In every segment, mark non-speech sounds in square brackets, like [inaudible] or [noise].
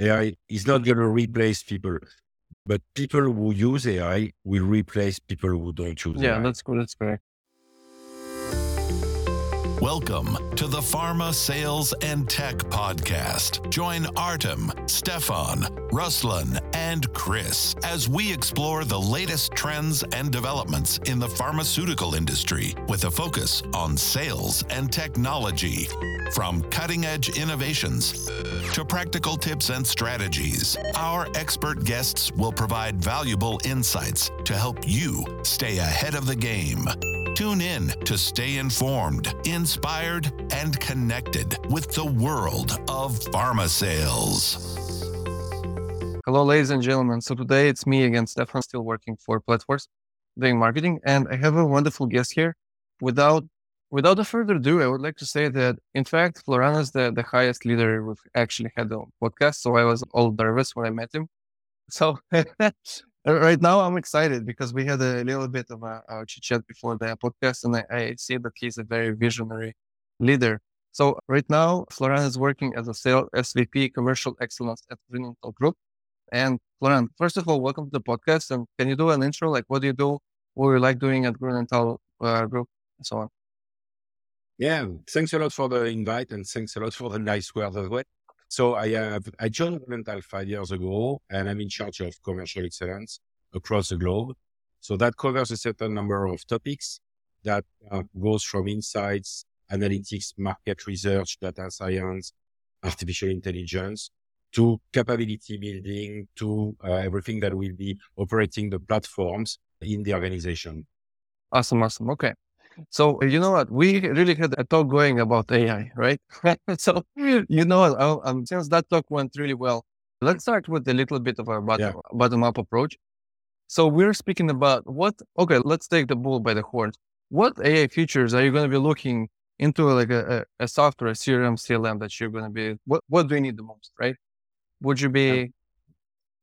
AI is not going to replace people, but people who use AI will replace people who don't use Yeah, AI. that's good. That's correct. Welcome to the Pharma Sales and Tech Podcast. Join Artem, Stefan, Ruslan, and Chris as we explore the latest trends and developments in the pharmaceutical industry with a focus on sales and technology. From cutting edge innovations to practical tips and strategies, our expert guests will provide valuable insights to help you stay ahead of the game. Tune in to stay informed, inspired, and connected with the world of pharma sales. Hello, ladies and gentlemen. So today it's me again, Stefan, still working for Platforce, doing marketing, and I have a wonderful guest here. Without without a further ado, I would like to say that in fact, Florent is the, the highest leader we've actually had on podcast. So I was all nervous when I met him. So [laughs] right now I'm excited because we had a little bit of a, a chit chat before the podcast, and I, I see that he's a very visionary leader. So right now, Florent is working as a sales SVP Commercial Excellence at Grünenthal Group. And Florent, first of all, welcome to the podcast. And can you do an intro? Like, what do you do? What you like doing at Grünenthal uh, Group, and so on? Yeah, thanks a lot for the invite and thanks a lot for the nice words as well. So I have I joined Grünenthal five years ago and I'm in charge of commercial excellence across the globe. So that covers a certain number of topics that uh, goes from insights, analytics, market research, data science, artificial intelligence to capability building to uh, everything that will be operating the platforms in the organization. Awesome, awesome. Okay. So you know what? We really had a talk going about AI, right? [laughs] so you know, what, uh, um, since that talk went really well, let's start with a little bit of a bottom, Yeah. bottom up approach. So we're speaking about what? Okay, let's take the bull by the horns. What AI features are you going to be looking into, like a, a, a software, a CRM, CLM that you're going to be? What What do you need the most, right? Would you be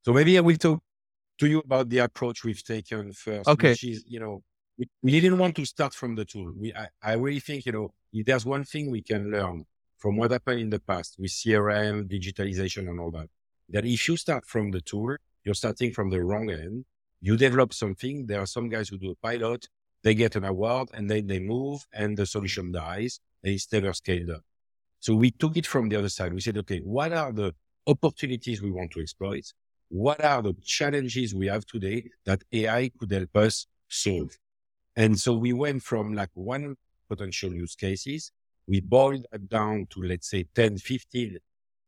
So maybe I will talk to you about the approach we've taken first, Okay. which is, you know, we, didn't want to start from the tool. We, I, I really think, you know, if there's one thing we can learn from what happened in the past with CRM, digitalization and all that, that if you start from the tool, you're starting from the wrong end. You develop something. There are some guys who do a pilot, they get an award and then they move and the solution dies and it's never scaled up. So we took it from the other side. We said, okay, what are the opportunities we want to exploit? What are the challenges we have today that AI could help us solve? And so we went from like one potential use cases. We boiled that down to, let's say 10, 15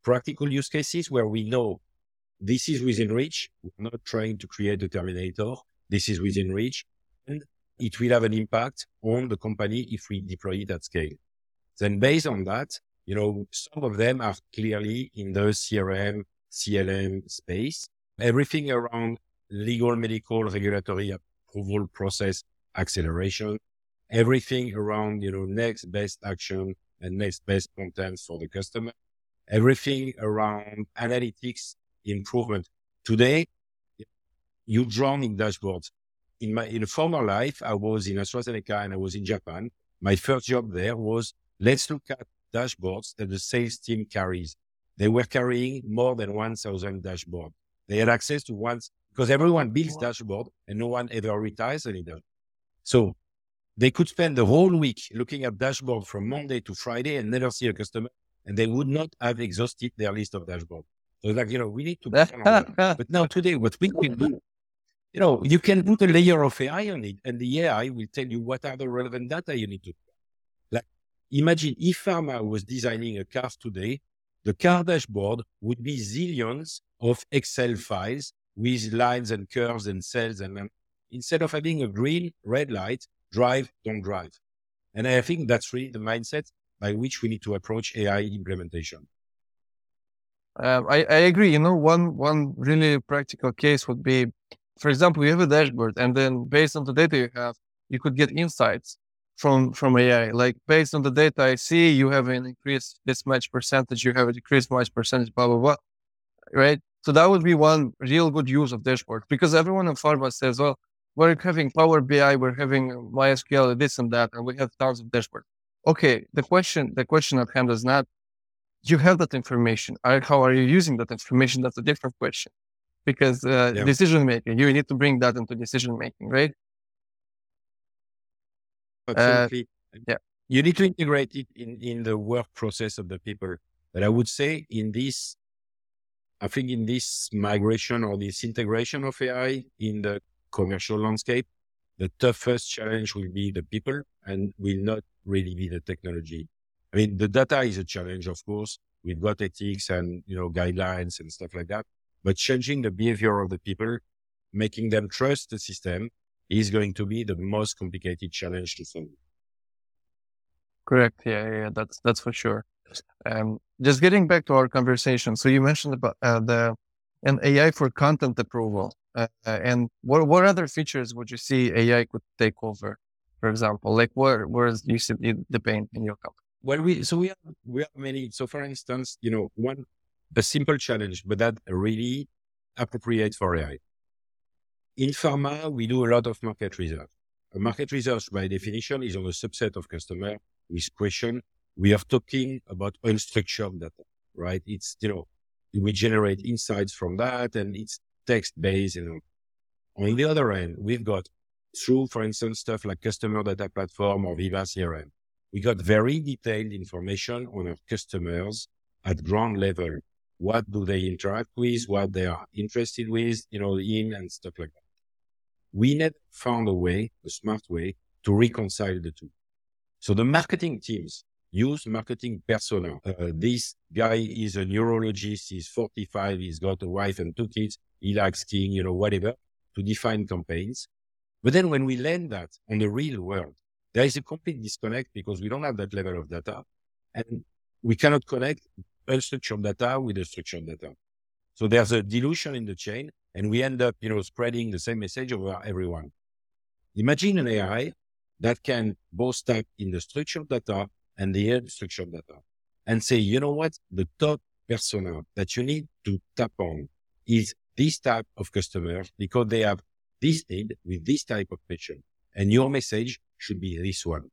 practical use cases where we know this is within reach. We're not trying to create a terminator. This is within reach and it will have an impact on the company if we deploy it at scale. Then based on that, you know, some of them are clearly in the CRM, CLM space, everything around legal, medical, regulatory approval process acceleration, everything around, you know, next best action and next best content for the customer, everything around analytics improvement. Today, you drown in dashboards. In my, in a former life, I was in AstraZeneca and I was in Japan. My first job there was let's look at dashboards that the sales team carries. They were carrying more than 1000 dashboards. They had access to once because everyone builds dashboard and no one ever retires any of So they could spend the whole week looking at dashboard from Monday to Friday and never see a customer and they would not have exhausted their list of dashboard. So like, you know, we need to plan on that. But now today, what we can do, you know, you can put a layer of AI on it and the AI will tell you what are the relevant data you need to. Like imagine if pharma was designing a car today, the car dashboard would be zillions of Excel files with lines and curves and cells. And instead of having a green, red light, drive, don't drive. And I think that's really the mindset by which we need to approach AI implementation. Um, I, I agree. You know, one one really practical case would be, for example, you have a dashboard, and then based on the data you have, you could get insights from from AI. Like based on the data I see, you have an increase this much percentage, you have a decreased much percentage, blah blah blah. Right. So that would be one real good use of dashboard because everyone in pharma says, well, we're having Power BI, we're having MySQL, this and that, and we have tons of dashboard. Okay, the question the question at hand is not you have that information. How are you using that information? That's a different question. Because uh, yeah. decision making, you need to bring that into decision making, right? Absolutely. Uh, yeah. You need to integrate it in, in the work process of the people. But I would say in this, I think in this migration or this integration of AI in the commercial landscape, the toughest challenge will be the people and will not really be the technology. I mean, the data is a challenge, of course. We've got ethics and, you know, guidelines and stuff like that. But changing the behavior of the people, making them trust the system is going to be the most complicated challenge to solve. Correct. Yeah, yeah, that's that's for sure. Um, just getting back to our conversation. So you mentioned about uh, the an AI for content approval, uh, and what what other features would you see AI could take over? For example, like where where is you see the pain in your company? Well, we so we have we have many. So for instance, you know, one a simple challenge, but that really appropriate for AI. In pharma, we do a lot of market research. A market research, by definition, is on a subset of customer with question. We are talking about unstructured data, right? It's, you know, we generate insights from that and it's text based. Know. On the other end, we've got through, for instance, stuff like customer data platform or Veeva CRM. We got very detailed information on our customers at ground level. What do they interact with? What they are interested with, you know, in and stuff like that we never found a way, a smart way to reconcile the two. So the marketing teams use marketing persona. Uh, this guy is a neurologist. He's 45. He's got a wife and two kids. He likes skiing, you know, whatever to define campaigns. But then when we land that on the real world, there is a complete disconnect because we don't have that level of data and we cannot connect unstructured data with the structured data. So there's a dilution in the chain and we end up, you know, spreading the same message over everyone. Imagine an AI that can both tap in the structured data and the unstructured data and say, you know what? The top persona that you need to tap on is this type of customer because they have this need with this type of patient. And your message should be this one.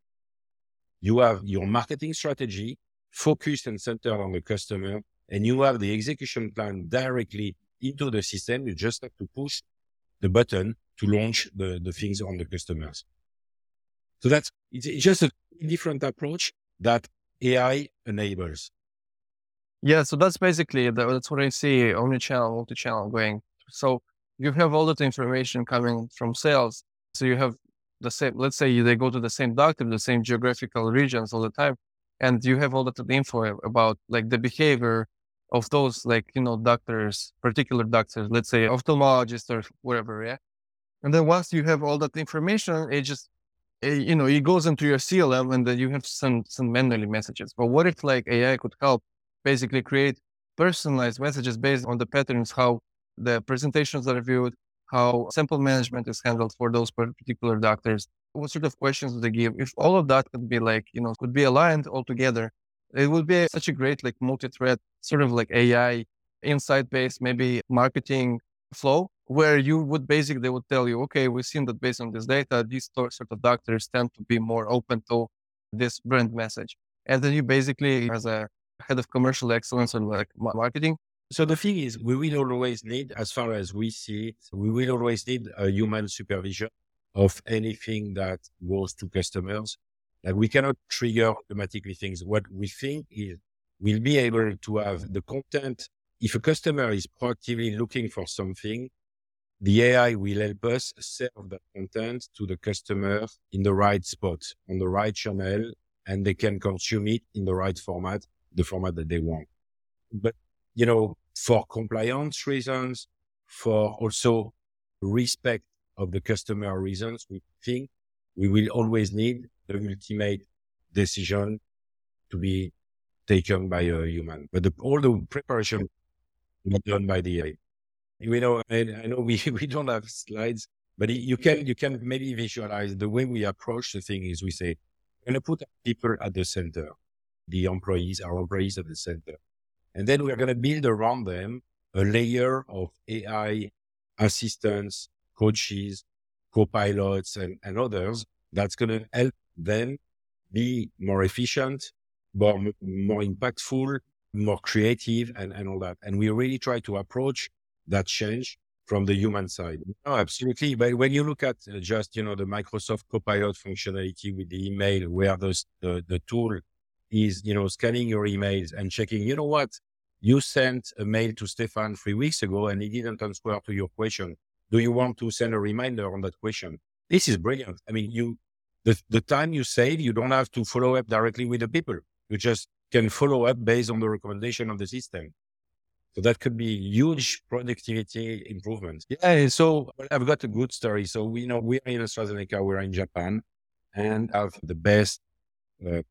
You have your marketing strategy focused and centered on the customer and you have the execution plan directly into the system. You just have to push the button to launch the, the things on the customers. So that's it's, just a different approach that AI enables. Yeah, so that's basically that's what I see omni-channel, multi-channel going. So you have all that information coming from sales. So you have the same. Let's say they go to the same doctor, the same geographical regions all the time, and you have all that info about like the behavior of those like you know doctors particular doctors let's say ophthalmologist or whatever yeah and then once you have all that information it just it, you know it goes into your clm and then you have some some manually messages but what if like ai could help basically create personalized messages based on the patterns how the presentations are viewed how sample management is handled for those particular doctors what sort of questions do they give if all of that could be like you know could be aligned all together it would be such a great like multi-thread sort of like AI insight based maybe marketing flow where you would basically they would tell you, okay, we've seen that based on this data, these sort of doctors tend to be more open to this brand message. And then you basically, as a head of commercial excellence and marketing. So the thing is, we will always need, as far as we see it, we will always need a human supervision of anything that goes to customers. Like we cannot trigger automatically things. What we think is we'll be able to have the content. If a customer is proactively looking for something, the AI will help us serve that content to the customer in the right spot, on the right channel, and they can consume it in the right format, the format that they want. But, you know, for compliance reasons, for also respect of the customer reasons, we think we will always need the ultimate decision to be taken by a human. But the, all the preparation is done by the AI. We know, and I know we, [laughs] we don't have slides, but you can, you can maybe visualize the way we approach the thing is we say, we're going to put people at the center, the employees, our employees at the center. And then we're going to build around them a layer of AI assistants, coaches, co-pilots and, and others that's going to help them be more efficient, more, more impactful, more creative and, and all that. And we really try to approach that change from the human side. Oh, absolutely. But when you look at uh, just, you know, the Microsoft Copilot functionality with the email, where those, the, the tool is, you know, scanning your emails and checking, you know what? You sent a mail to Stefan three weeks ago and he didn't answer to your question. Do you want to send a reminder on that question? This is brilliant. I mean, you, the, the time you save, you don't have to follow up directly with the people. You just can follow up based on the recommendation of the system. So that could be huge productivity improvement. Yeah. So I've got a good story. So we know we're in AstraZeneca, we're in Japan and have the best uh,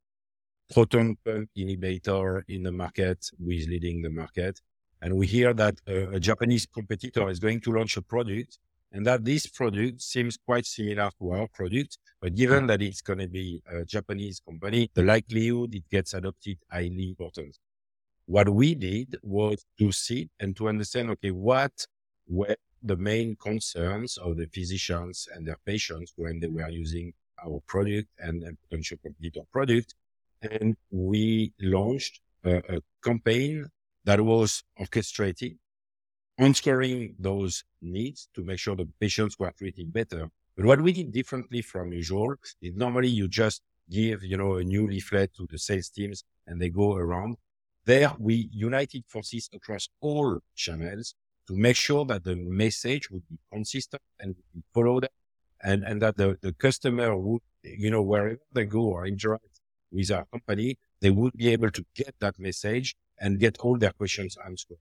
proton pump inhibitor in the market who is leading the market. And we hear that uh, a Japanese competitor is going to launch a product and that this product seems quite similar to our product. But given that it's going to be a Japanese company, the likelihood it gets adopted highly important. What we did was to sit and to understand, okay, what were the main concerns of the physicians and their patients when they were using our product and a potential competitor product. And we launched a, a campaign that was orchestrated, answering those needs to make sure the patients were treated better. But what we did differently from usual is normally you just give, you know, a new leaflet to the sales teams and they go around. There, we united forces across all channels to make sure that the message would be consistent and followed and, and that the, the customer would, you know, wherever they go or interact with our company, they would be able to get that message and get all their questions answered.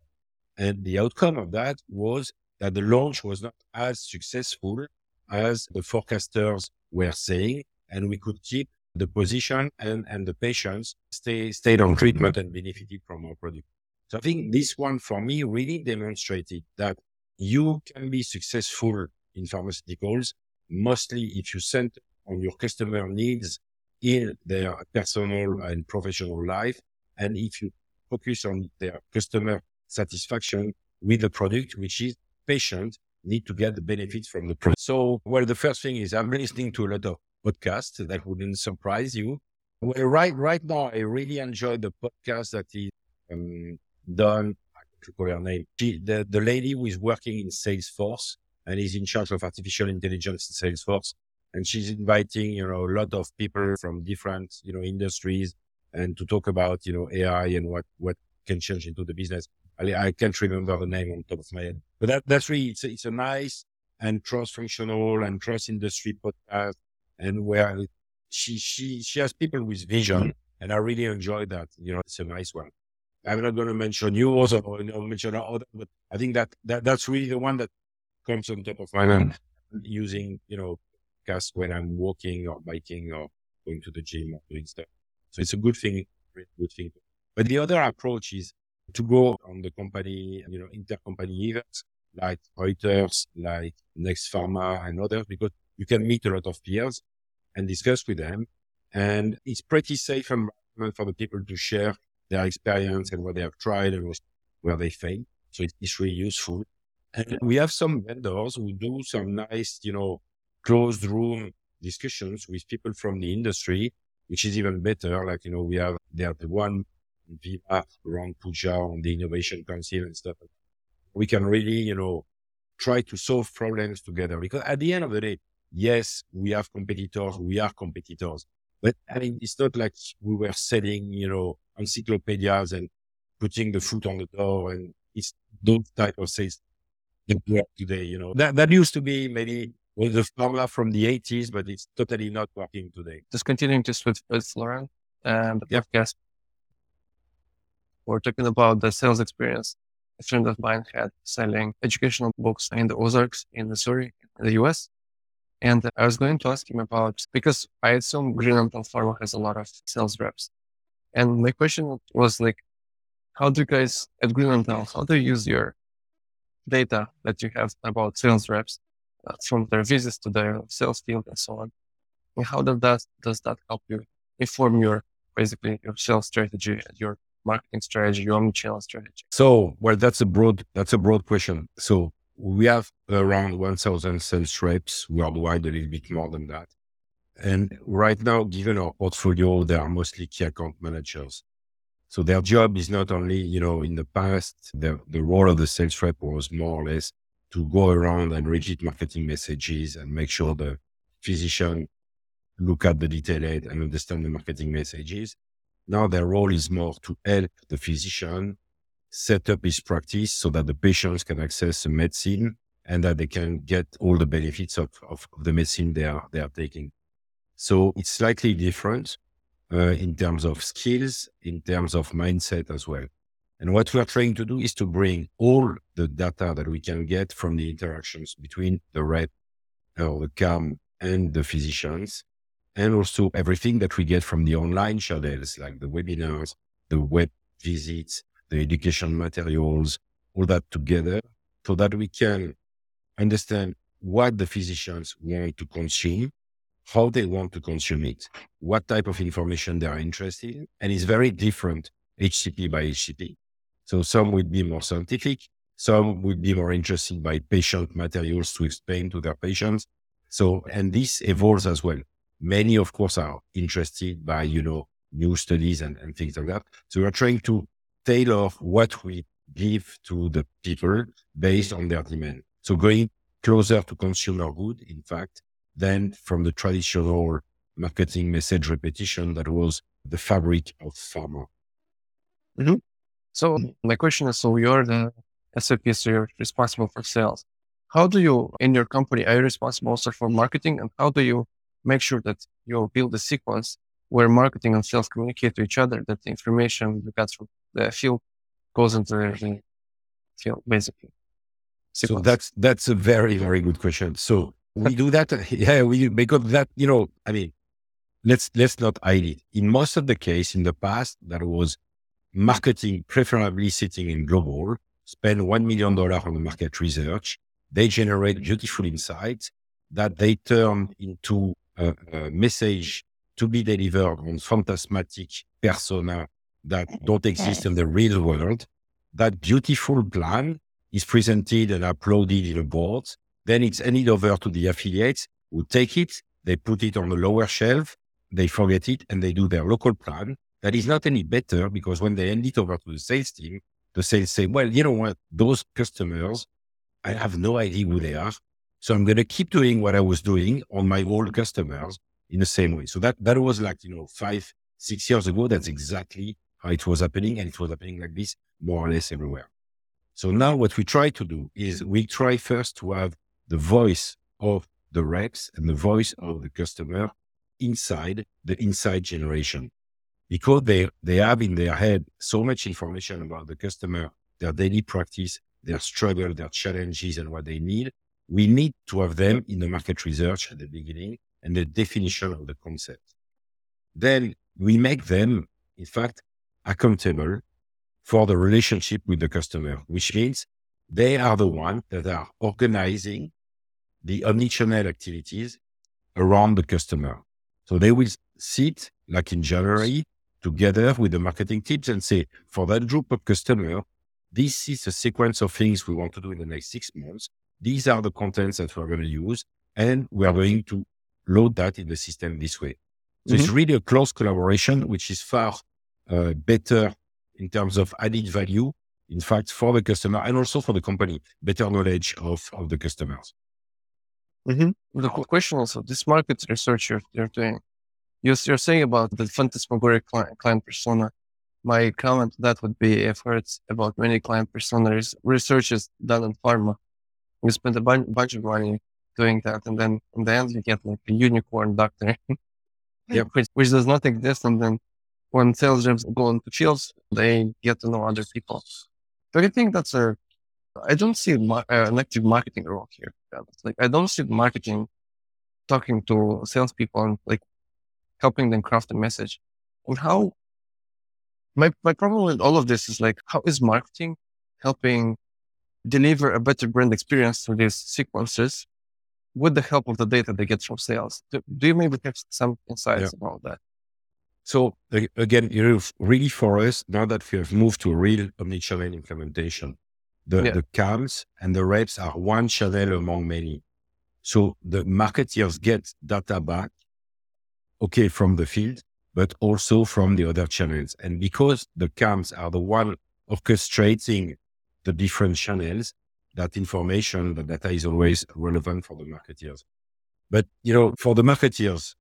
And the outcome of that was that the launch was not as successful as the forecasters were saying, and we could keep the position and, and the patients stay, stayed on treatment and benefited from our product. So I think this one for me really demonstrated that you can be successful in pharmaceuticals, mostly if you center on your customer needs in their personal and professional life. And if you focus on their customer satisfaction with the product, which is patient need to get the benefits from the product. So, well, the first thing is I'm listening to a lot of podcasts That wouldn't surprise you. Well, right, right now, I really enjoy the podcast that is um, done. I can't recall her name. She, the, the lady who is working in Salesforce and is in charge of artificial intelligence in Salesforce. And she's inviting, you know, a lot of people from different, you know, industries and to talk about, you know, AI and what, what can change into the business. I, I can't remember the name on top of my head, but that, that's really, it's a, it's a nice and cross-functional and cross-industry podcast and where she, she, she has people with vision. Mm-hmm. And I really enjoy that. You know, it's a nice one. I'm not going to mention yours or you know, mention other, but I think that, that that's really the one that comes on top of my mind mm-hmm. using, you know, cast when I'm walking or biking or going to the gym or doing stuff. So it's a good thing, good thing. But the other approach is to go on the company, you know, intercompany events like Reuters, like Next Pharma and others, because you can meet a lot of peers and discuss with them. And it's pretty safe environment for the people to share their experience and what they have tried and where they failed. So it's really useful. And we have some vendors who do some nice, you know, closed room discussions with people from the industry, which is even better. Like, you know, we have, they are the one Veeva around Pooja on the innovation council and stuff. We can really, you know, try to solve problems together because at the end of the day, yes, we have competitors, we are competitors. But I mean, it's not like we were selling, you know, encyclopedias and putting the foot on the door and it's those type of sales that work today, you know. That that used to be maybe was the formula from the 80s, but it's totally not working today. Just continuing just with, with Florent and the yep. podcast. We're talking about the sales experience. A friend of mine had selling educational books in the Ozarks in Missouri, in the US. And I was going to ask him about, because I assume Grünenthal Pharma has a lot of sales reps. And my question was like, how do you guys at Grünenthal, how do you use your data that you have about sales reps Uh, from their visits to their sales field and so on? And how does that, does that help you inform your, basically your sales strategy and your marketing strategy, your omni-channel strategy? So, well, that's a broad, that's a broad question. So we have around 1000 sales reps worldwide, a little bit more than that. And right now, given our portfolio, they are mostly key account managers. So their job is not only, you know, in the past, the, the role of the sales rep was more or less to go around and repeat marketing messages and make sure the physician look at the detail and understand the marketing messages. Now their role is more to help the physician set up his practice so that the patients can access the medicine and that they can get all the benefits of, of the medicine they are, they are taking. So it's slightly different uh, in terms of skills, in terms of mindset as well. And what we are trying to do is to bring all the data that we can get from the interactions between the rep or the CAM and the physicians, and also everything that we get from the online channels, like the webinars, the web visits, the education materials, all that together so that we can understand what the physicians want to consume, how they want to consume it, what type of information they are interested in. And it's very different HCP by HCP. So some would be more scientific. Some would be more interested by patient materials to explain to their patients. So, and this evolves as well. Many, of course, are interested by, you know, new studies and, and things like that. So we're trying to tailor what we give to the people based on their demand. So going closer to consumer good, in fact, than from the traditional marketing message repetition that was the fabric of pharma. Mm-hmm. So mm-hmm. my question is, so you're the SVP, so you're responsible for sales. How do you, in your company, are you responsible also for marketing? And how do you make sure that you build a sequence where marketing and sales communicate to each other, that the information you got from the field goes into the field, basically? Sequence. So that's, that's a very, very good question. So we do that. [laughs] Yeah, we, because that, you know, I mean, let's, let's not hide it. In most of the case in the past, that was marketing, preferably sitting in global, spend $1 million on the market research. They generate beautiful insights that they turn into a, a message to be delivered on phantasmatic persona that eh, don't exist in the real world. That beautiful plan is presented and uploaded in a board. Then it's handed over to the affiliates who take it. They put it on the lower shelf. They forget it and they do their local plan that is not any better because when they hand it over to the sales team, the sales say, well, you know what? Those customers, I have no idea who they are. So I'm going to keep doing what I was doing on my old customers in the same way. So that, that was like, you know, five, six years ago. That's exactly how it was happening. And it was happening like this more or less everywhere. So now what we try to do is we try first to have the voice of the reps and the voice of the customer inside the inside generation because they, they have in their head so much information about the customer, their daily practice, their struggle, their challenges, and what they need. We need to have them in the market research at the beginning and the definition of the concept. Then we make them, in fact, accountable for the relationship with the customer, which means they are the ones that are organizing the omnichannel activities around the customer. So they will sit like in January together with the marketing teams and say, for that group of customer, this is a sequence of things we want to do in the next six months. These are the contents that we're going to use, and we are going to load that in the system this way. So mm-hmm. it's really a close collaboration, which is far uh, better in terms of added value. In fact, for the customer and also for the company, better knowledge of, of the customers. Mm-hmm. The question also, this market research you're, you're doing, you're, you're saying about the phantasmagoric client, client persona. My comment that would be I've heard about many client personas research is done in pharma. You spend a bunch, bunch of money doing that, and then in the end you get like a unicorn doctor, [laughs] yep. which, which does not exist. And then when sales reps go into fields, they get to know other people. But I think that's a I don't see uh, an active marketing role here. Like I don't see marketing talking to salespeople and like helping them craft a message. And how my my problem with all of this is like how is marketing helping deliver a better brand experience through these sequences with the help of the data they get from sales? Do, do you maybe have some insights yeah. about that? So again, you know, really for us, now that we have moved to a real omnichannel implementation, the, yeah. the CAMs and the reps are one channel among many. So the marketeers get data back okay, from the field, but also from the other channels. And because the CAMs are the one orchestrating the different channels, that information, the data is always relevant for the marketeers. But, you know, for the marketeers,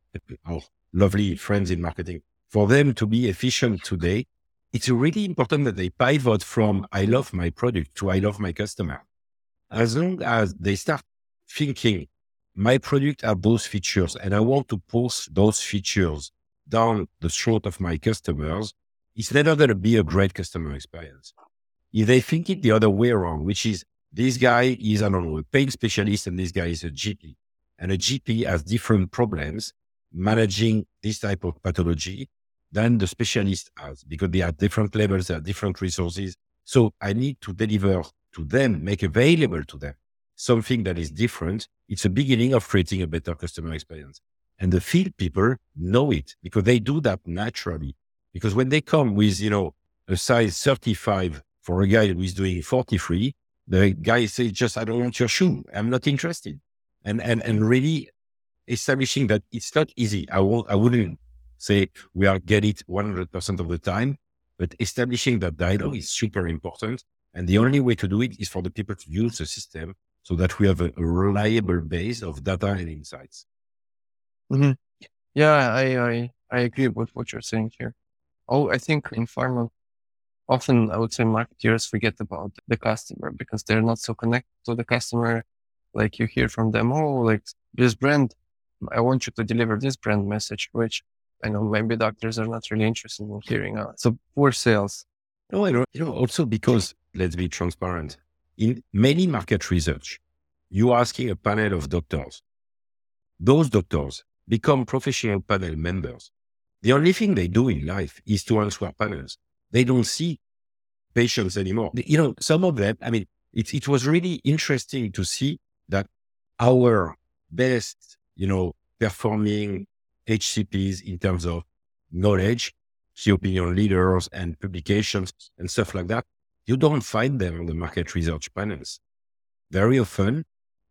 our lovely friends in marketing, for them to be efficient today, it's really important that they pivot from I love my product to I love my customer. As long as they start thinking my product have those features and I want to push those features down the throat of my customers, it's never going to be a great customer experience. If they think it the other way around, which is this guy is, I don't know, a pain specialist and this guy is a GP and a GP has different problems managing this type of pathology than the specialist has because they are different levels, they are different resources. So I need to deliver to them, make available to them something that is different. It's a beginning of creating a better customer experience. And the field people know it because they do that naturally. Because when they come with, you know, a size 35 for a guy who is doing 43, the guy says, just, I don't want your shoe. I'm not interested. And, and, and really establishing that it's not easy. I won't, I wouldn't say we are get it 100% of the time, but establishing that dialogue is super important. And the only way to do it is for the people to use the system so that we have a, a reliable base of data and insights. Mm-hmm. Yeah, I, I, I agree with what you're saying here. Oh, I think in pharma, often I would say marketers forget about the customer because they're not so connected to the customer. Like you hear from them, oh, like this brand, I want you to deliver this brand message, which I know maybe doctors are not really interested in hearing. Uh, so poor sales. No, I you know, also because let's be transparent. In many market research, you are asking a panel of doctors. Those doctors become professional panel members. The only thing they do in life is to answer panels. They don't see patients anymore. You know, some of them, I mean, it, it was really interesting to see that our best, you know, performing HCPs in terms of knowledge, key opinion leaders and publications and stuff like that, you don't find them on the market research panels. Very often,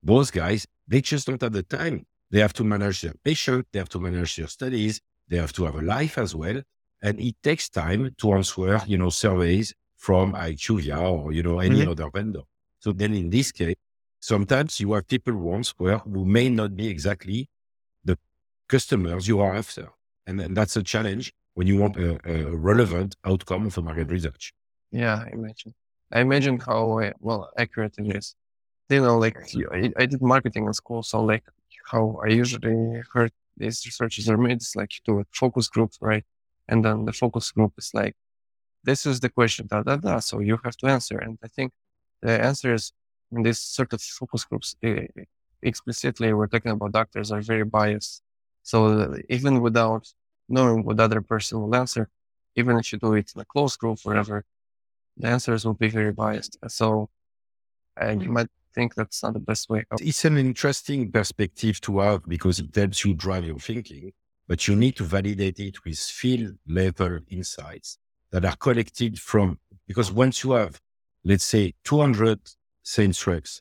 those guys, they just don't have the time. They have to manage their patient, they have to manage their studies, they have to have a life as well. And it takes time to answer, you know, surveys from IQVIA or, you know, any mm-hmm. other vendor. So then in this case, sometimes you have people once where who may not be exactly the customers you are after. And, and that's a challenge when you want a, a relevant outcome of a market research. Yeah, I imagine. I imagine how uh, well accurate it is. You know, like I, did marketing in school, so like how I usually heard these researches are made is like you do a focus group, right? And then the focus group is like, this is the question, da da da. So you have to answer. And I think the answers in these sort of focus groups uh, explicitly, we're talking about doctors are very biased. So even without knowing what other person will answer, even if you do it in a close group, whatever, the answers will be very biased. So and you might think that's not the best way. It's an interesting perspective to have because it helps you drive your thinking, but you need to validate it with field level insights that are collected from, because once you have, let's say, 200 sales reps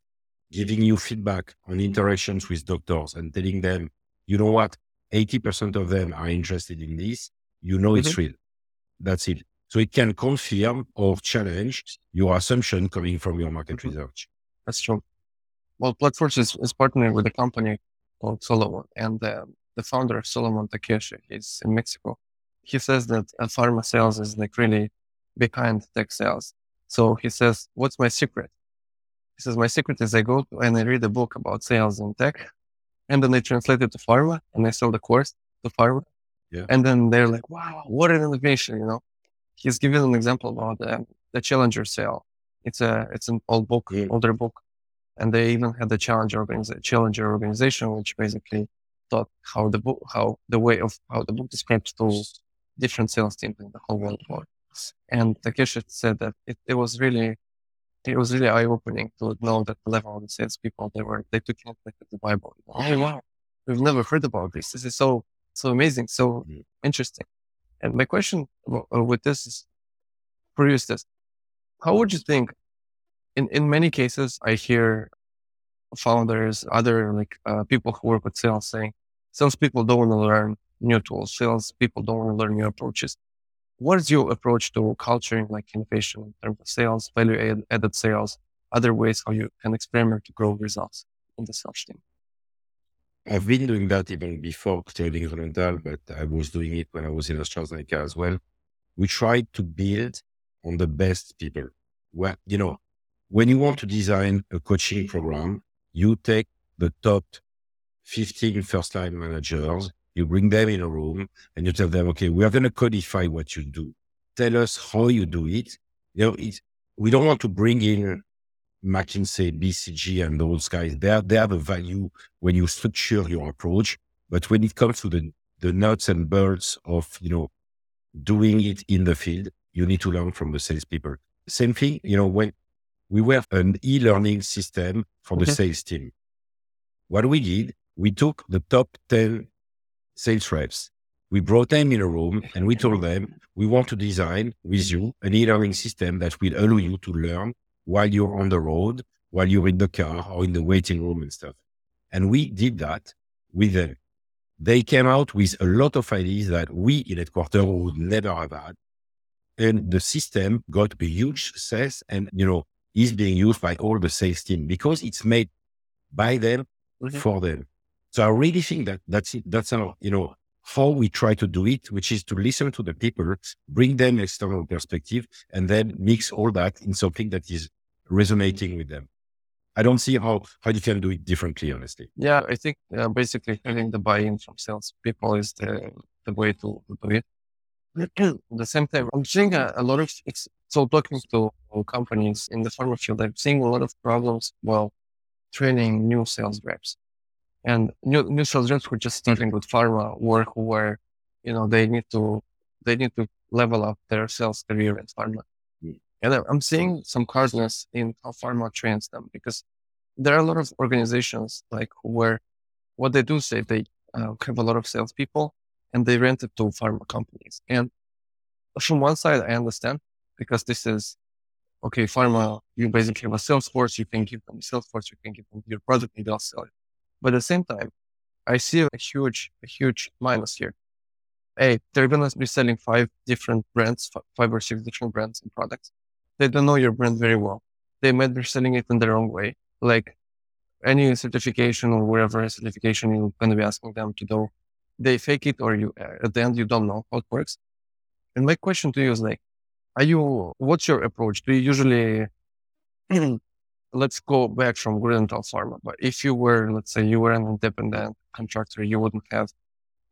giving you feedback on interactions with doctors and telling them, you know what, 80% of them are interested in this, you know mm-hmm. it's real. That's it. So it can confirm or challenge your assumption coming from your market mm-hmm. research. That's true. Well, Platforce is, is partnering with a company called Solomon, and uh, the founder of Solomon Takeshi is in Mexico. He says that uh, pharma sales is like really behind tech sales. So he says, "What's my secret?" He says, "My secret is I go and I read a book about sales and tech, and then I translate it to pharma and I sell the course to pharma. Yeah. And then they're like, wow, what an innovation, you know? He's given an example about the, the Challenger sale. It's a it's an old book, mm. older book, and they even had the Challenger organization, Challenger organization, which basically taught how the book, how the way of how the book describes to different sales teams in the whole world works. And Takeshi said that it, it was really it was really eye opening to know that the level of the salespeople they were they took it like the Bible. Oh wow, we've never heard about this. This is so so amazing, so mm. interesting. And my question uh, with this is for you is this. How would you think in, in many cases, I hear founders, other like uh, people who work with sales saying salespeople don't want to learn new tools. Sales people don't want to learn new approaches. What is your approach to culturing like innovation in terms of sales, value added sales, other ways how you can experiment to grow results in the sales team? I've been doing that even before trading Grünenthal, but I was doing it when I was in AstraZeneca as well. We tried to build on the best people. Well, you know, when you want to design a coaching program, you take the top 15 first line managers, you bring them in a room and you tell them, okay, we are going to codify what you do. Tell us how you do it. You know, we don't want to bring in McKinsey, BCG, and those guys. They, are, they have a value when you structure your approach. But when it comes to the, the nuts and bolts of, you know, doing it in the field, you need to learn from the salespeople. Same thing, you know, when we were an e-learning system for the mm-hmm. sales team. What we did, we took the top 10 sales reps. We brought them in a room and we told them, we want to design with you an e-learning system that will allow you to learn while you're on the road, while you're in the car or in the waiting room and stuff. And we did that with them. They came out with a lot of ideas that we in headquarters would never have had. And the system got a huge success and, you know, is being used by all the sales team because it's made by them mm-hmm. for them. So I really think that that's it. That's our, you know, how we try to do it, which is to listen to the people, bring them external perspective, and then mix all that in something that is resonating with them. I don't see how how you can do it differently, honestly. Yeah, I think uh, basically having the buy-in from sales people is the the way to, do it. [clears throat] The same time, I'm seeing a, a lot of so talking to companies in the pharma field. I'm seeing a lot of problems while training new sales reps, and new new sales reps who are just starting with pharma work where you know they need to they need to level up their sales career in pharma. And I'm seeing some hardness in how pharma trains them because there are a lot of organizations like where what they do say they uh, have a lot of salespeople and they rent it to pharma companies. And from one side, I understand because this is okay. Pharma, you basically have a sales force. You can give them a sales force. You can give them your product and they'll sell it. But at the same time, I see a huge, a huge minus here. Hey, they're going to be selling five different brands, five or six different brands and products they don't know your brand very well. They might be selling it in their own way. Like any certification or whatever certification you're going to be asking them to do, they fake it or you, uh, at the end, you don't know how it works. And my question to you is like, are you, what's your approach? Do you usually, [clears throat] let's go back from Grünenthal Pharma, but if you were, let's say you were an independent contractor, you wouldn't have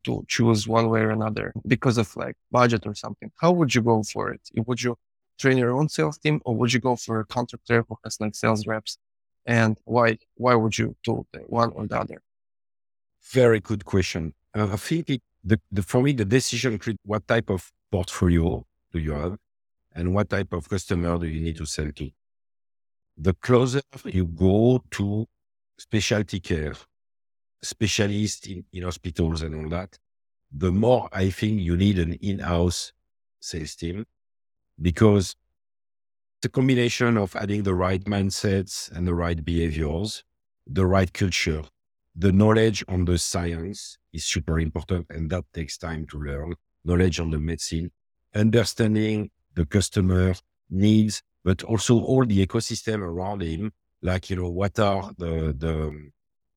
to choose one way or another because of like budget or something. How would you go for it? Would you train your own sales team, or would you go for a contractor who has like sales reps? And why why would you do one or the other? Very good question. Uh, I think it, the, the for me the decision what type of portfolio do you have, and what type of customer do you need to sell to. The closer you go to specialty care, specialists in, in hospitals and all that, the more I think you need an in-house sales team because it's a combination of adding the right mindsets and the right behaviors, the right culture, the knowledge on the science is super important and that takes time to learn. Knowledge on the medicine, understanding the customer needs, but also all the ecosystem around him. Like, you know, what are the, the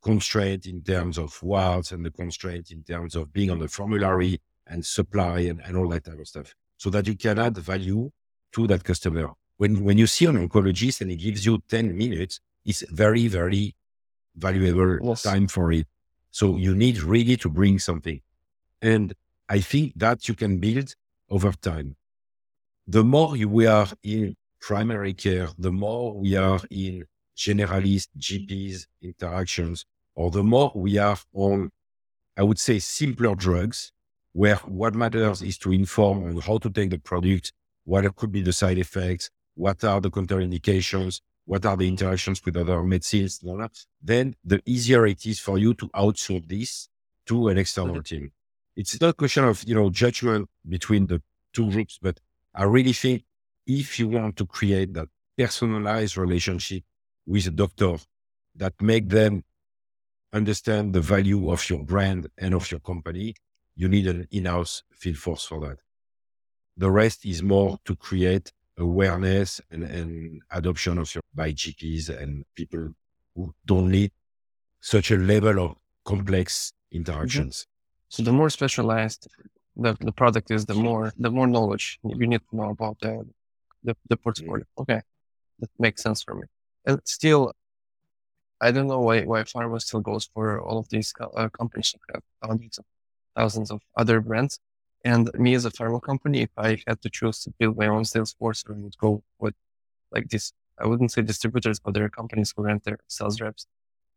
constraints in terms of wards and the constraints in terms of being on the formulary and supply and, and all that type of stuff so that you can add value to that customer. When, when you see an oncologist and he gives you 10 minutes, it's very, very valuable yes. time for it. So you need really to bring something. And I think that you can build over time. The more you, we are in primary care, the more we are in generalist GPs interactions, or the more we are on, I would say, simpler drugs, where what matters is to inform on how to take the product, what could be the side effects, what are the contraindications, what are the interactions with other medicines, then the easier it is for you to outsource this to an external mm-hmm. team. It's not a question of, you know, judgment between the two groups, but I really think if you want to create that personalized relationship with a doctor that make them understand the value of your brand and of your company, you need an in-house field force for that. The rest is more to create awareness and, and adoption of your by GPs and people who don't need such a level of complex interactions. So the more specialized the, the product is, the more the more knowledge you need to know about the the, the portfolio. Mm-hmm. Okay, that makes sense for me. And still, I don't know why why pharma still goes for all of these uh, companies that have hundreds of thousands of other brands. And me as a pharma company, if I had to choose to build my own sales force, I would go with like this. I wouldn't say distributors, but there are companies who rent their sales reps.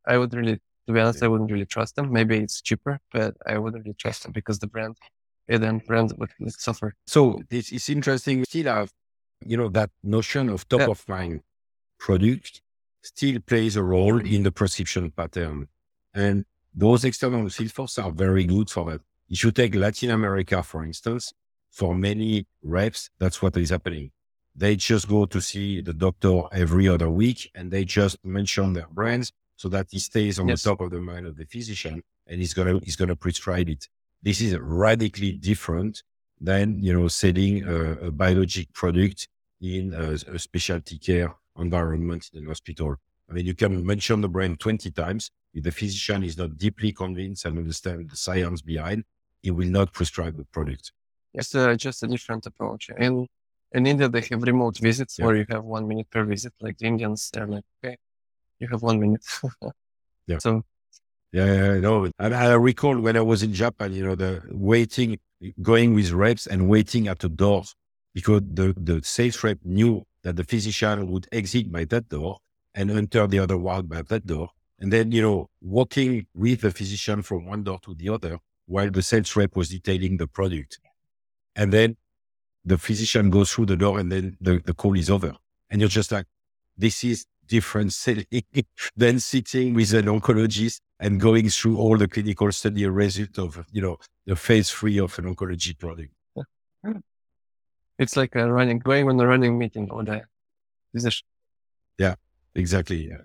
I would really to be honest, I wouldn't really trust them. Maybe it's cheaper, but I wouldn't really trust them because the brand, and then brand would, would suffer. So this is interesting. We still have, you know, that notion of top yeah. of mind product still plays a role in the prescription pattern. And those external field force are very good for that. If you take Latin America, for instance, for many reps, that's what is happening. They just go to see the doctor every other week and they just mention their brands so that he stays on yes. the top of the mind of the physician and he's gonna he's gonna prescribe it. This is radically different than you know selling a, a biologic product in a, a, specialty care environment in a hospital. I mean, you can mention the brand 20 times. If the physician is not deeply convinced and understand the science behind, he will not prescribe the product. It's uh, just a different approach. In in India, they have remote visits yeah. where you have one minute per visit. Like the Indians, they're like, okay, you have one minute. [laughs] yeah. So, yeah, yeah, no. And I recall when I was in Japan, you know, the waiting, going with reps and waiting at the doors because the, the sales rep knew that the physician would exit by that door and enter the other ward by that door. And then, you know, walking with the physician from one door to the other while the sales rep was detailing the product. And then the physician goes through the door and then the, the call is over. And you're just like, this is different setting [laughs] than sitting with an oncologist and going through all the clinical study result of, you know, the phase three of an oncology product. It's like a running, going on a running meeting all day. Yeah, exactly. Yeah.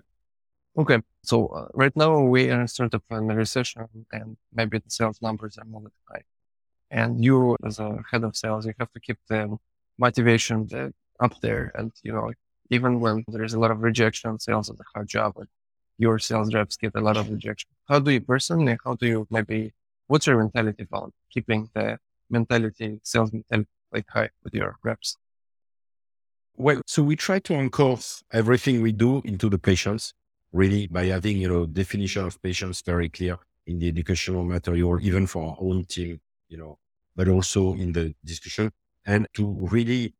Okay. So uh, right now we are sort of in a recession and maybe the sales numbers are not high. And you as a head of sales, you have to keep the motivation uh, up there and, you know, even when there's a lot of rejection, sales is a hard job. Like your sales reps get a lot of rejection. How do you personally, how do you maybe, what's your mentality about keeping the mentality, sales mentality like high with your reps? Well, so we try to anchor everything we do into the patients, really by having, you know, definition of patients very clear in the educational material, even for our own team, you know, but also in the discussion and to really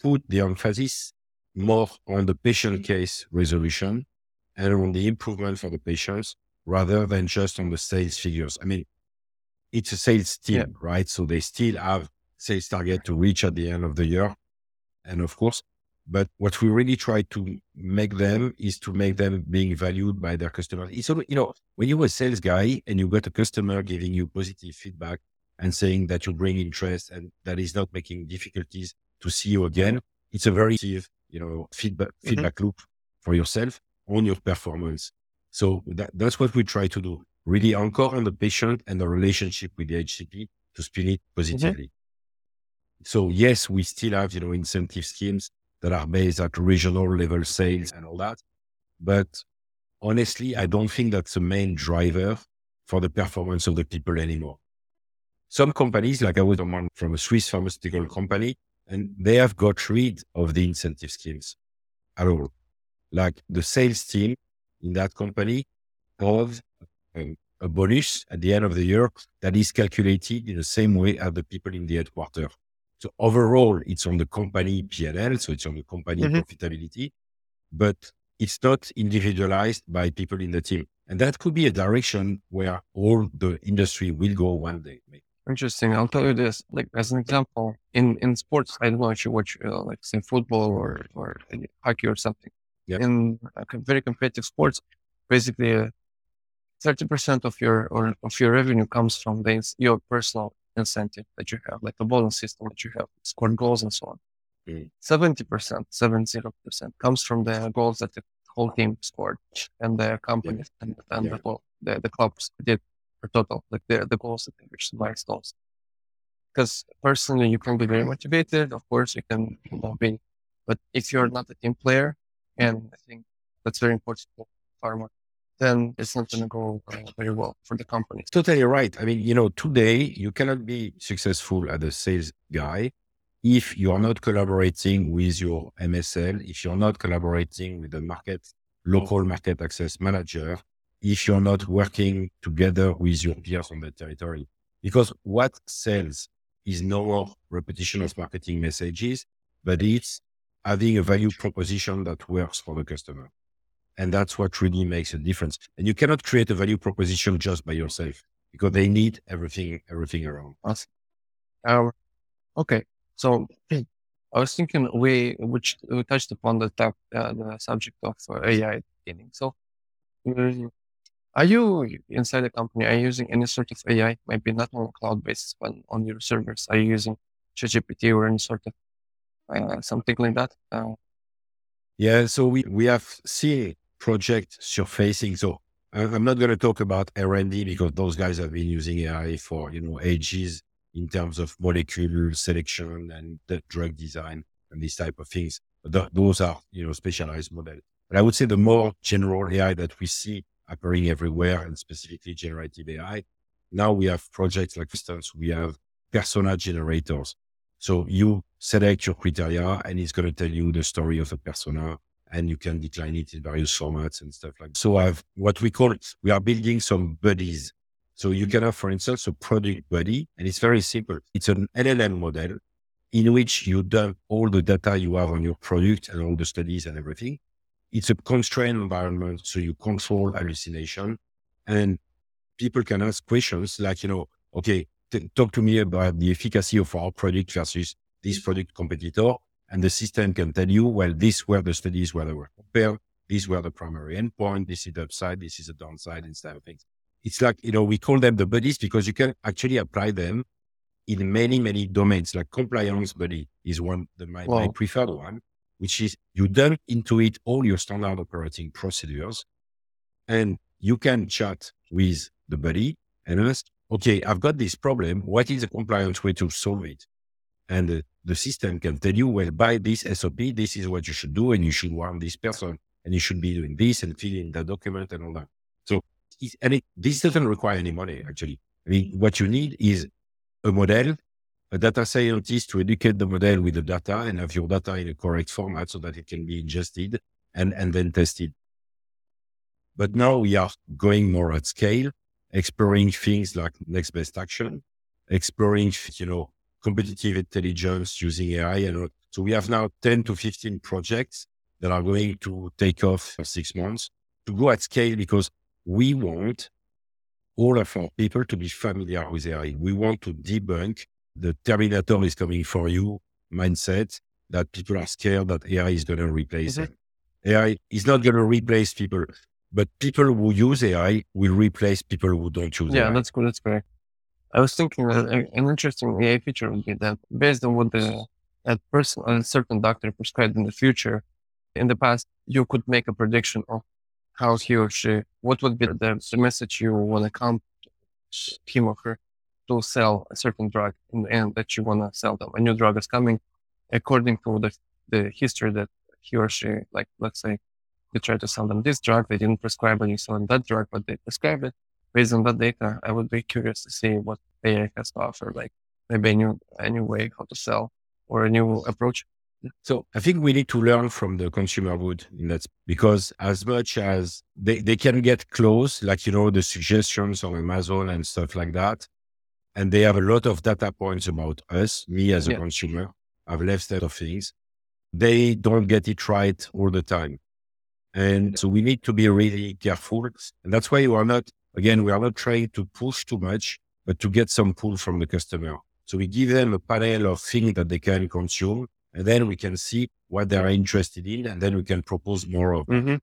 put the emphasis more on the patient case resolution and on the improvement for the patients rather than just on the sales figures. I mean, it's a sales team, yeah. right? So they still have sales target to reach at the end of the year. And of course, but what we really try to make them is to make them being valued by their customers. It's, you know, when you're a sales guy and you got a customer giving you positive feedback and saying that you bring interest and that is not making difficulties to see you again, it's a very you know, feedback, mm-hmm. feedback loop for yourself on your performance. So that, that's what we try to do. Really anchor on the patient and the relationship with the HCP to spin it positively. Mm-hmm. So yes, we still have, you know, incentive schemes that are based at regional level sales and all that. But honestly, I don't think that's the main driver for the performance of the people anymore. Some companies, like I was one from a Swiss pharmaceutical company, and they have got rid of the incentive schemes at all. Like the sales team in that company have a, a bonus at the end of the year that is calculated in the same way as the people in the headquarters. So overall, it's on the company PNL, so it's on the company mm-hmm. profitability, but it's not individualized by people in the team. And that could be a direction where all the industry will go one day. Maybe. Interesting. I'll tell you this, like as an example, in in sports, I don't know if you watch uh, like say football or or hockey or something. Yep. In uh, very competitive sports, basically, uh, thirty uh, percent of your or of your revenue comes from the your personal incentive that you have, like the bonus system that you have, scored goals and so on. Mm. Seventy percent, seven zero percent, comes from the goals that the whole team scored and the company yeah. and, and yeah. the, the the clubs did for total, like the, the goals that they reach, the milestones. Because personally, you can be very motivated. Of course, you can be, but if you're not a team player, and I think that's very important for pharma, then it's not going to go uh, very well for the company. Totally right. I mean, you know, today you cannot be successful as a sales guy if you are not collaborating with your MSL, if you're not collaborating with the market, local market access manager, if you're not working together with your peers on the territory. Because what sells is no more repetition of marketing messages, but it's having a value proposition that works for the customer. And that's what really makes a difference. And you cannot create a value proposition just by yourself because they need everything, everything around. us. Um, okay. So I was thinking we, which we touched upon the, top, uh, the subject of uh, AI beginning. So mm, are you inside the company, are you using any sort of AI, maybe not on a cloud basis, but on your servers? Are you using ChatGPT or any sort of uh, something like that? Uh, yeah, so we, we have seen project surfacing. So I'm not going to talk about R&D because those guys have been using AI for, you know, ages in terms of molecule selection and the drug design and these type of things. But those are, you know, specialized models. But I would say the more general AI that we see appearing everywhere and specifically generative AI. Now we have projects like, for instance, we have persona generators. So you select your criteria and it's going to tell you the story of a persona and you can decline it in various formats and stuff like that. So I've what we call we are building some buddies. So you can have, for instance, a product buddy, and it's very simple. It's an LLM model in which you dump all the data you have on your product and all the studies and everything. It's a constrained environment, so you control hallucination, and people can ask questions like, you know, okay, t- talk to me about the efficacy of our product versus this product competitor and the system can tell you, well, these were the studies where they were compared. These were the primary endpoint. This is the upside. This is the downside instead of things. It's like, you know, we call them the buddies because you can actually apply them in many, many domains. Like compliance buddy is one, the, my, wow. my preferred one, which is you dump into it all your standard operating procedures and you can chat with the buddy and ask, okay, I've got this problem. What is the compliance way to solve it? And uh, the system can tell you, well, by this SOP, this is what you should do, and you should warn this person, and you should be doing this and filling the document and all that. So, and it, this doesn't require any money, actually. I mean, what you need is a model, a data scientist to educate the model with the data and have your data in a correct format so that it can be ingested and, and then tested. But now we are going more at scale, exploring things like next best action, exploring, you know, competitive intelligence using AI. And so we have now 10 to 15 projects that are going to take off for six months to go at scale because we want all of our people to be familiar with AI. We want to debunk the Terminator is coming for you mindset that people are scared that AI is going to replace mm-hmm. AI is not going to replace people, but people who use AI will replace people who don't use yeah, AI. Yeah, that's good. That's great. I was thinking that an interesting AI feature would be that based on what the that person, a certain doctor prescribed in the future, in the past, you could make a prediction of how he or she, what would be the, the message you want to come him or her to sell a certain drug in the end that you want to sell them. A new drug is coming according to the, the history that he or she, like, let's say, you try to sell them this drug, they didn't prescribe and you sell them that drug, but they prescribed it based on that data, I would be curious to see what AI has to offer, like maybe a new, a new way how to sell or a new approach. So I think we need to learn from the consumer good in that because as much as they, they can get close, like, you know, the suggestions on Amazon and stuff like that. And they have a lot of data points about us, me as a yeah. consumer. I've left set of things. They don't get it right all the time. And so we need to be really careful. And that's why you are not Again, we are not trying to push too much, but to get some pull from the customer. So we give them a panel of things that they can consume, and then we can see what they are interested in, and then we can propose more of. Mm-hmm.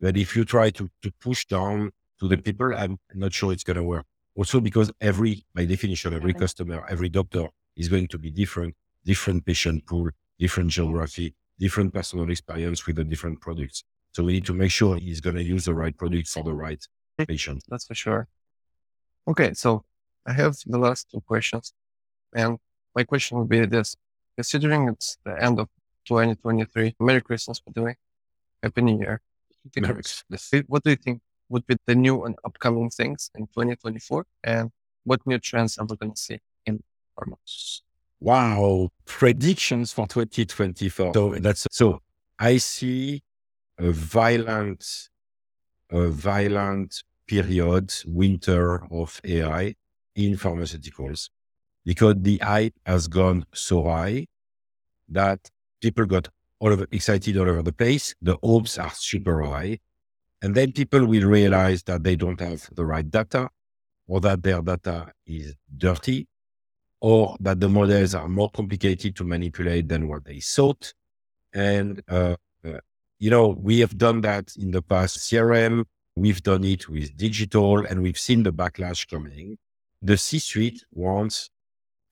But if you try to, to push down to the people, I'm not sure it's going to work. Also, because every, by definition, every customer, every doctor is going to be different, different patient pool, different geography, different personal experience with the different products. So we need to make sure he's going to use the right product for the right patient. That's for sure. Okay, so I have the last two questions. And my question would be this. Considering it's the end of 2023, Merry Christmas, by the way. Happy New Year. Merry Christmas. What do you think would be the new and upcoming things in 2024? And what new trends are we going to see in pharma? Wow. Predictions for 2024. So that's, so I see a violent, a violent period, winter of AI in pharmaceuticals because the hype has gone so high that people got all of excited all over the place. The hopes are super high. And then people will realize that they don't have the right data or that their data is dirty or that the models are more complicated to manipulate than what they thought. And, uh, you know, we have done that in the past CRM. We've done it with digital and we've seen the backlash coming. The C suite wants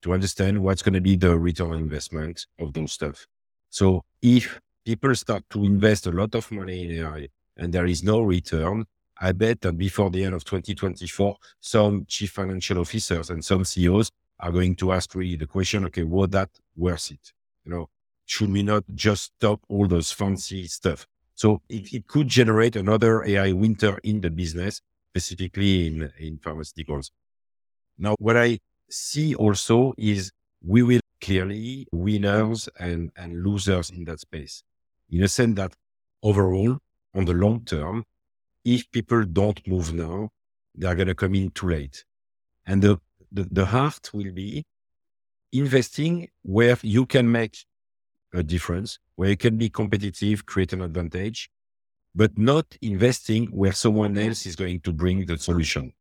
to understand what's going to be the return on investment of those stuff. So if people start to invest a lot of money in AI and there is no return, I bet that before the end of 2024, some chief financial officers and some CEOs are going to ask really the question, okay, was that worth it? You know, should we not just stop all those fancy stuff? So it, it could generate another AI winter in the business, specifically in, in pharmaceuticals. Now, what I see also is we will clearly winners and, and losers in that space in a sense that overall, on the long term, if people don't move now, they're going to come in too late. And the, the, the heart will be investing where you can make a difference, where you can be competitive, create an advantage, but not investing where someone else is going to bring the solution.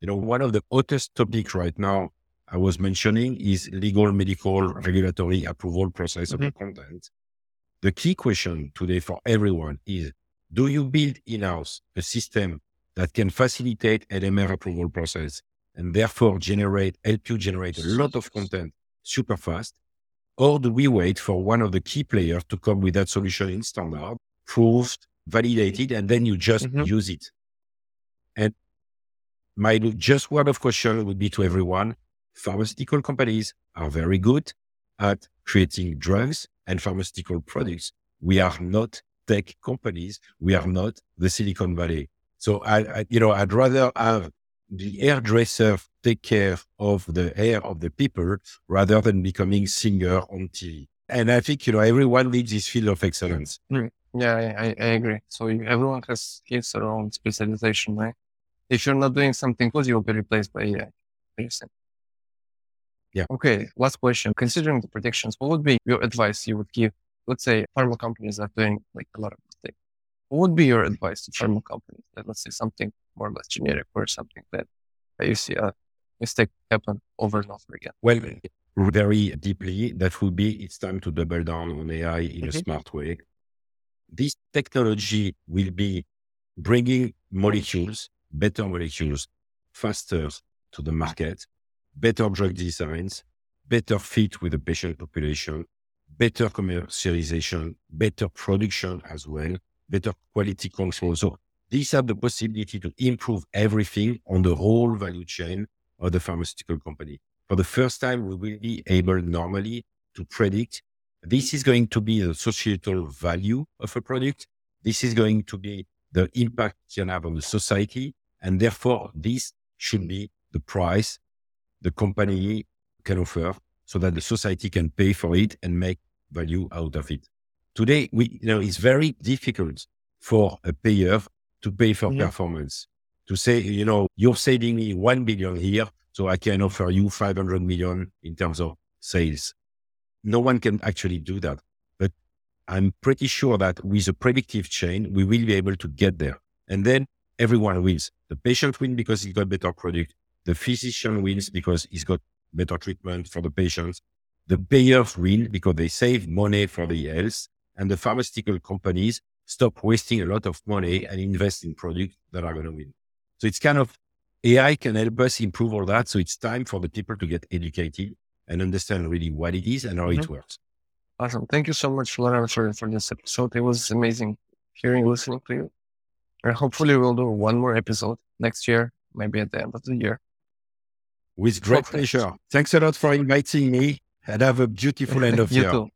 You know, one of the hottest topics right now I was mentioning is legal, medical, regulatory approval process mm-hmm. of the content. The key question today for everyone is, do you build in-house a system that can facilitate LMR approval process and therefore generate, help you generate a lot of content super fast? Or do we wait for one of the key players to come with that solution in standard, proved, validated, and then you just mm-hmm. use it? And my just word of caution would be to everyone pharmaceutical companies are very good at creating drugs and pharmaceutical products. We are not tech companies. We are not the Silicon Valley. So I, I you know, I'd rather have the hairdresser take care of the hair of the people rather than becoming singer on TV. And I think, you know, everyone needs this field of excellence. Mm. Yeah, I, I agree. So everyone has his own specialization, right? If you're not doing something good, you'll be replaced by AI. Yeah. Okay. Last question. Considering the predictions, what would be your advice you would give? Let's say pharma companies are doing like a lot of mistakes. What would be your advice to pharma companies that let's say something more or less generic or something that, you see a mistake happen over and over again? Well, very deeply, that would be it's time to double down on AI in mm-hmm. a smart way. This technology will be bringing molecules better molecules faster to the market, better drug designs, better fit with the patient population, better commercialization, better production as well, better quality control. So these have the possibility to improve everything on the whole value chain of the pharmaceutical company. For the first time, we will be able normally to predict this is going to be the societal value of a product. This is going to be the impact it can have on the society. And therefore, this should be the price the company can offer so that the society can pay for it and make value out of it. Today, we, you know, it's very difficult for a payer to pay for yeah. performance. To say, you know, you're saving me 1 billion here, so I can offer you 500 million in terms of sales. No one can actually do that. But I'm pretty sure that with a predictive chain, we will be able to get there. And then everyone wins. The patient wins because he got better product. The physician wins because he's got better treatment for the patients. The payers win because they save money for the health. And the pharmaceutical companies stop wasting a lot of money and invest in products that are going to win. So it's kind of AI can help us improve all that. So it's time for the people to get educated and understand really what it is and how mm-hmm. it works. Awesome. Thank you so much, Florent, for, for this episode. It was amazing hearing, listening to you. And hopefully we'll do one more episode next year, maybe at the end of the year. With great pleasure. Thanks a lot for inviting me and have a beautiful [laughs] end of you year. Too.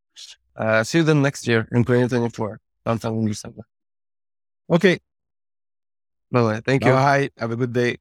Uh, see you then next year in 2024. Don't tell me something. Okay. Bye bye. Thank bye. you. Hi, Have a good day.